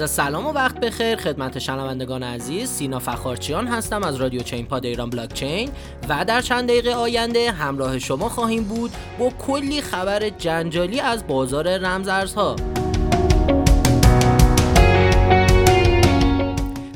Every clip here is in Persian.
عرض سلام و وقت بخیر. خدمت شنوندگان عزیز سینا فخارچیان هستم از رادیو چین پاد ایران بلاک چین و در چند دقیقه آینده همراه شما خواهیم بود با کلی خبر جنجالی از بازار رمزارزها.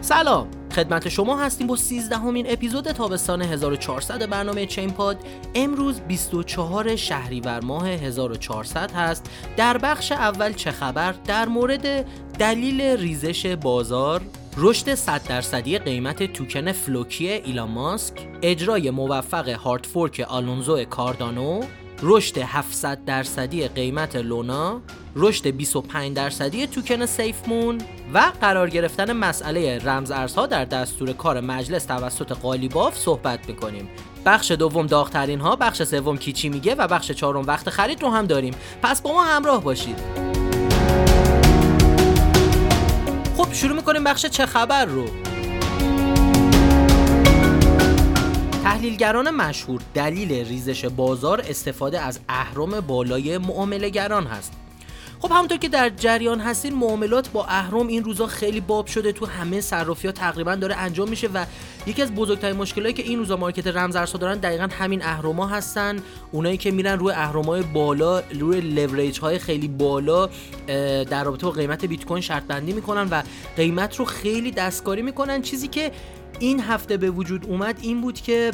سلام. خدمت شما هستیم با 13 همین اپیزود تابستان 1400 برنامه چین پاد امروز 24 شهریور ماه 1400 هست. در بخش اول چه خبر؟ در مورد دلیل ریزش بازار رشد 100 درصدی قیمت توکن Floki ایلان ماسک اجرای موفق hard fork آلونزو کاردانو رشد 700 درصدی قیمت لونا رشد 25 درصدی توکن SafeMoon و قرار گرفتن مسئله رمز ارزها در دستور کار مجلس توسط قالیباف صحبت می‌کنیم بخش دوم داغترین ها بخش سوم کی چی میگه و بخش چهارم وقت خرید رو هم داریم. پس با ما همراه باشید. خب شروع می‌کنیم بخش چه خبر رو. تحلیلگران مشهور دلیل ریزش بازار استفاده از اهرم بالای معاملهگران هست. خب همونطور که در جریان هستین معاملات با اهرم این روزا خیلی باب شده. تو همه صرافی ها تقریبا داره انجام میشه و یکی از بزرگترین مشکلاتی که این روزا مارکت رمزارزها دارن دقیقا همین اهرما هستن. اونایی که میرن روی اهرمای بالا روی لوریج های خیلی بالا در رابطه با قیمت بیت کوین شرط بندی می‌کنن و قیمت رو خیلی دستکاری می‌کنن. چیزی که این هفته به وجود اومد این بود که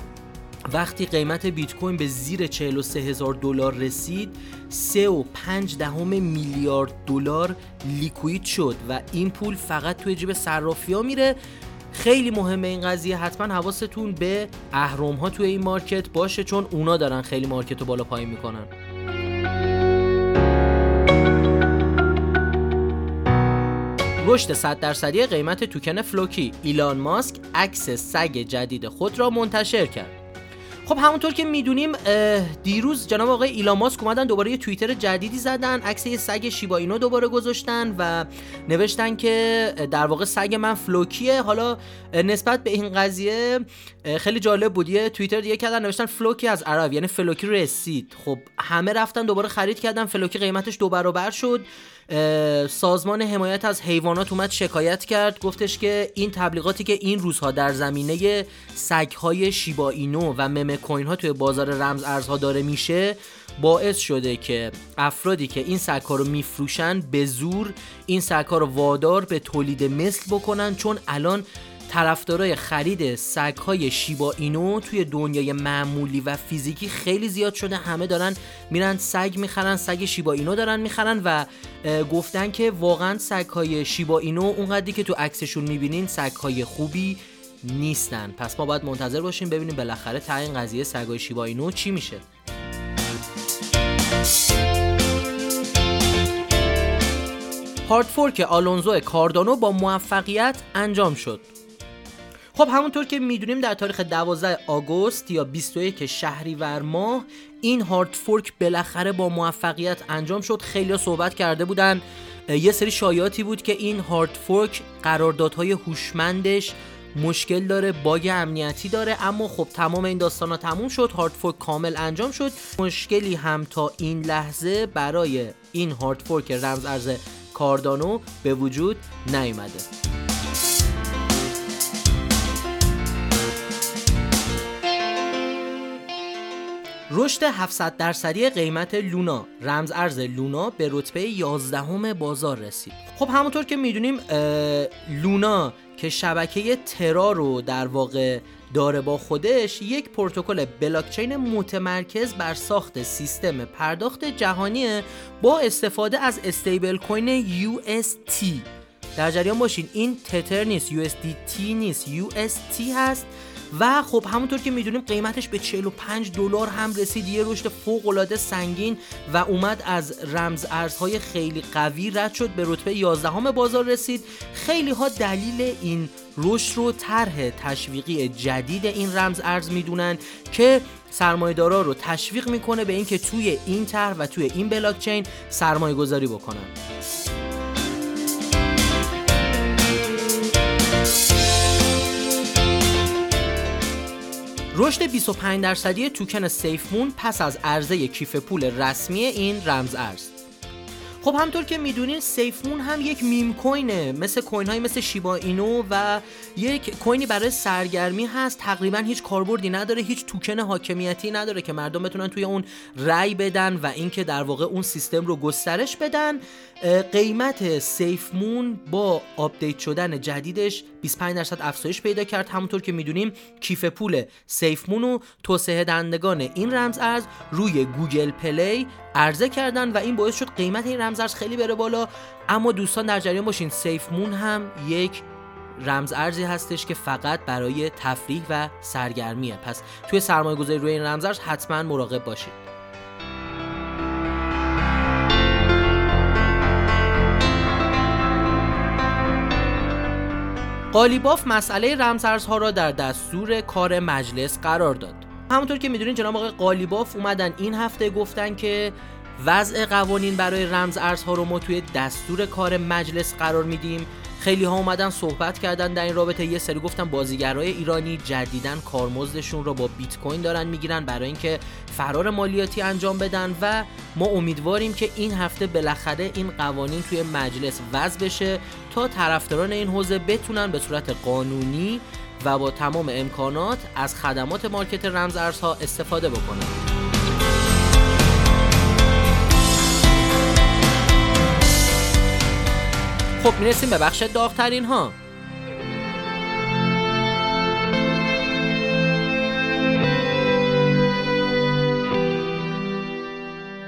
وقتی قیمت بیت کوین به زیر 43 هزار دلار رسید 3 و 5 دهم میلیارد دلار liquid شد و این پول فقط توی جیب صرافی ها میره. خیلی مهمه این قضیه حتما حواستون به اهرم ها توی این market باشه چون اونا دارن خیلی market رو بالا پایین می‌کنن. رشد 100 درصدی قیمت توکن Floki ایلان ماسک عکس سگ جدید خود را منتشر کرد. خب همونطور که می‌دونیم دیروز جناب آقای ایلان ماسک اومدن دوباره یه توییت جدیدی زدن عکس یه سگ Shiba Inu دوباره گذاشتن و نوشتن که در واقع سگ من Floki ه. حالا نسبت به این قضیه خیلی جالب بود. یه توییت دیگه کردن نوشتن Floki has arrived یعنی Floki رسید. خب همه رفتن دوباره خرید کردن Floki قیمتش دو برابر شد. سازمان حمایت از حیوانات اومد شکایت کرد گفتش که این تبلیغاتی که این روزها در زمینه سگهای شیبا اینو و ممه کوین ها توی بازار رمز ارزها داره میشه باعث شده که افرادی که این سگها رو میفروشن به زور این سگها رو وادار به تولید مثل بکنن چون الان طرفدارای خرید سگهای شیبا اینو توی دنیای معمولی و فیزیکی خیلی زیاد شده. همه دارن میرن سگ می‌خرن سگ شیبا اینو دارن می‌خرن و گفتن که واقعا سگهای شیبا اینو اونقدری که تو عکسشون می‌بینین سگهای خوبی نیستن. پس ما باید منتظر باشیم ببینیم بالاخره تا این قضیه سگهای شیبا اینو چی میشه. هاردفورک آلونزو کاردانو با موفقیت انجام شد. خب همونطور که می‌دونیم در تاریخ 12 آگوست یا 21 شهریور ماه این hard fork بالاخره با موفقیت انجام شد. خیلی صحبت کرده بودن. یه سری شایعاتی بود که این hard fork قراردادهای هوشمندش مشکل داره bug امنیتی داره اما خب تمام این داستان ها تموم شد hard fork کامل انجام شد. مشکلی هم تا این لحظه برای این hard fork رمز ارز کاردانو به وجود نیامده رشد 700 درصدی قیمت لونا رمز ارز لونا به رتبه 11 بازار رسید. خب همونطور که می‌دونیم لونا که شبکه ترا رو در واقع داره با خودش یک پروتکل بلاکچین متمرکز بر ساخت سیستم پرداخت جهانی با استفاده از استیبل کوین UST در جریان باشین این تتر نیست USDT نیست UST هست. و خب همونطور که می‌دونیم قیمتش به 45 دلار هم رسید. یه رشد فوق العاده سنگین و اومد از رمز ارزهای خیلی قوی رد شد به رتبه 11 بازار رسید. خیلی ها دلیل این رشد رو طرح تشویقی جدید این رمز ارز می‌دونن که سرمایه‌دارا رو تشویق می‌کنه به اینکه توی این طرح و توی این بلاکچین سرمایه گذاری بکنن. رشد 25 درصدی توکن SafeMoon پس از عرضه کیف پول رسمی این رمز ارز. خب همطور که می‌دونین SafeMoon هم یک meme coin ه مثل coin های مثل Shiba Inu و یک کوینی برای سرگرمی هست. تقریبا هیچ کاربردی نداره هیچ توکن حاکمیتی نداره که مردم بتونن توی اون رای بدن و اینکه در واقع اون سیستم رو گسترش بدن. قیمت SafeMoon با آپدیت شدن جدیدش 25 درصد افزایش پیدا کرد. همونطور که می‌دونیم کیف پول SafeMoon و توسعه دهندگان این رمز ارز روی Google Play عرضه کردن و این باعث شد قیمت این رمز ارز خیلی بره بالا. اما دوستان در جریان باشین. SafeMoon هم یک رمز ارزی هستش که فقط برای تفریح و سرگرمیه. پس توی سرمایه گذاری روی این رمز ارز حتما مراقب باشید قالیباف مسئله رمزارزها را در دستور کار مجلس قرار داد. همونطور که می‌دونین جناب آقای قالیباف اومدن این هفته گفتن که وضع قوانین برای رمز ارزها رو ما توی دستور کار مجلس قرار میدیم. خیلی ها اومدن صحبت کردن در این رابطه. یه سری گفتن بازیگرای ایرانی جدیدن کارمزدشون رو با بیت کوین دارن می‌گیرن برای اینکه فرار مالیاتی انجام بدن و ما امیدواریم که این هفته بالاخره این قوانین توی مجلس وضع بشه تا طرفداران این حوزه بتونن به صورت قانونی و با تمام امکانات از خدمات مارکت رمز ارزها استفاده بکنن. خب می‌رسیم به بخش داغترین ها.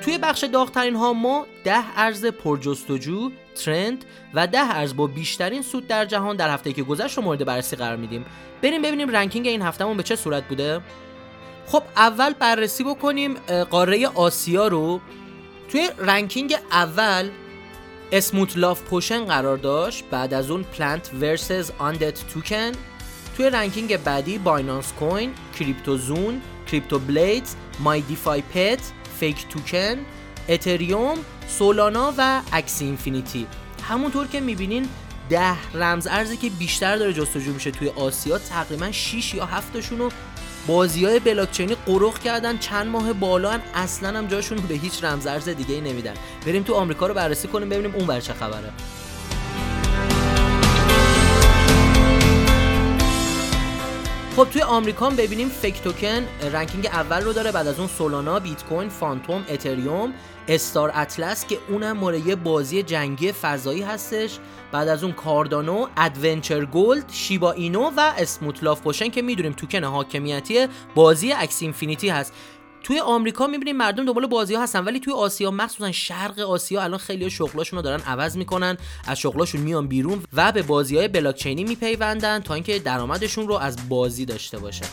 توی بخش داغترین ها ما ده ارز پرجستجو trend و ده ارز با بیشترین سود در جهان در هفته که گذشت رو مورد بررسی قرار میدیم. بریم ببینیم ranking این هفته‌مون به چه صورت بوده. خب اول بررسی بکنیم قاره آسیا رو. توی ranking اول Smooth Love Potion قرار داشت بعد از اون Plant vs Undead Token توی ranking بعدی Binance Coin CryptoZoon CryptoBlades My DeFi Pet فیک توکن اتریوم سولانا و اکسی اینفینیتی. همونطور که می‌بینین ده رمز ارزی که بیشتر داره جستجو میشه توی آسیا تقریبا 6 یا 7 تاشون بازی های بلاکچینی قروخ کردن چند ماه بالا هم اصلا هم جاشون به هیچ رمزارز دیگه ای نمیدن. بریم تو آمریکا رو بررسی کنیم ببینیم اون چه خبره. خب توی آمریکا ببینیم FEG Token ranking اول رو داره بعد از اون Solana بیت کوین Fantom اتریوم. Star Atlas که اونم مورد یه بازی جنگی فضایی هستش. بعد از اون Cardano Adventure Gold Shiba Inu و Smooth Love Potion که می‌دونیم توکن حاکمیتی بازی Axie Infinity هست. توی آمریکا می‌بینیم مردم دنبال بازی ها هستن ولی توی آسیا مخصوصا شرق آسیا الان خیلی شغلاشون رو دارن عوض می‌کنن. از شغلاشون میان بیرون و به بازی های بلاکچینی می‌پیوندن تا اینکه درآمدشون رو از بازی داشته باشن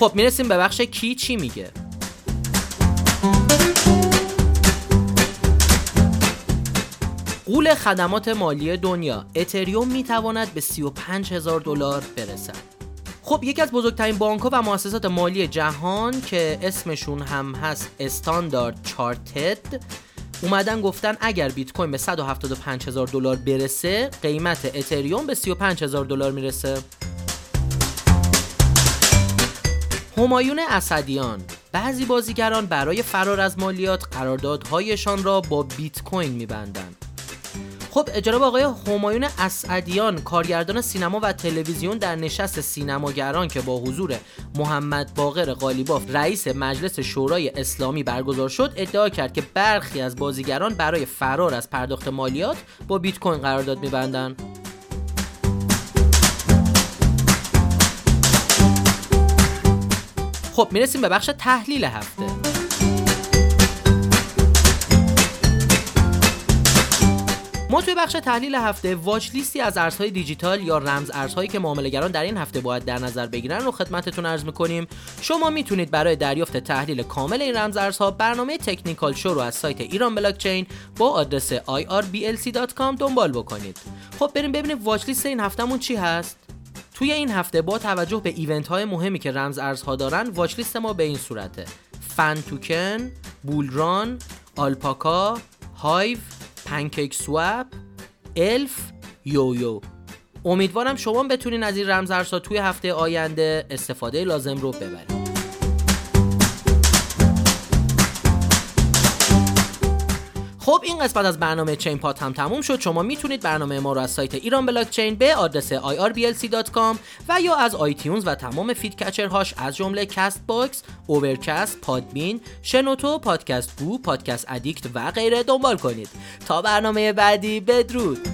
خب می‌رسیم به بخش کی چی میگه؟ قول خدمات مالی دنیا اتریوم می‌تواند به 35 هزار دلار برسد. خب یکی از بزرگترین بانک و مؤسسات مالی جهان که اسمشون هم هست استاندارد چارتد اومدن گفتن اگر بیت کوین به 175 هزار دلار برسه قیمت اتریوم به 35 هزار دلار می‌رسه. همایون اسدیان. بعضی بازیگران برای فرار از مالیات قراردادهایشان را با بیت کوین میبندند. خب جناب آقای همایون اسعدیان کارگردان سینما و تلویزیون در نشست سینماگران که با حضور محمد باقر قالیباف رئیس مجلس شورای اسلامی برگزار شد ادعا کرد که برخی از بازیگران برای فرار از پرداخت مالیات با بیت کوین قرارداد میبندند. خب می‌رسیم به بخش تحلیل هفته. ما توی بخش تحلیل هفته واچ لیستی از ارزهای دیجیتال یا رمز ارزهایی که معاملهگران در این هفته باید در نظر بگیرن رو خدمتتون عرض می‌کنیم. شما می‌تونید برای دریافت تحلیل کامل این رمز ارزها برنامه تکنیکال شو رو از سایت ایران بلاکچین با آدرس irblc.com دنبال بکنید. خب بریم ببینیم واچ لیست این هفتهمون چی هست؟ توی این هفته با توجه به ایونت های مهمی که رمز ارزها دارن واچ لیست ما به این صورته. فن توکن بولران آلپاکا هایو پنکیک سواب الف یویو امیدوارم شما بتونین از این رمزارزها توی هفته آینده استفاده لازم رو ببرید. خب این قسمت از برنامه چین پات هم تموم شد. شما می‌تونید برنامه ما رو از سایت ایران بلاک چین به آدرس irblc.com و یا از iTunes و تمام feed catcher هاش از جمله CastBox، Overcast، Podbean، شنوتو، Podcast Go، Podcast Addict و غیره دنبال کنید. تا برنامه بعدی بدرود.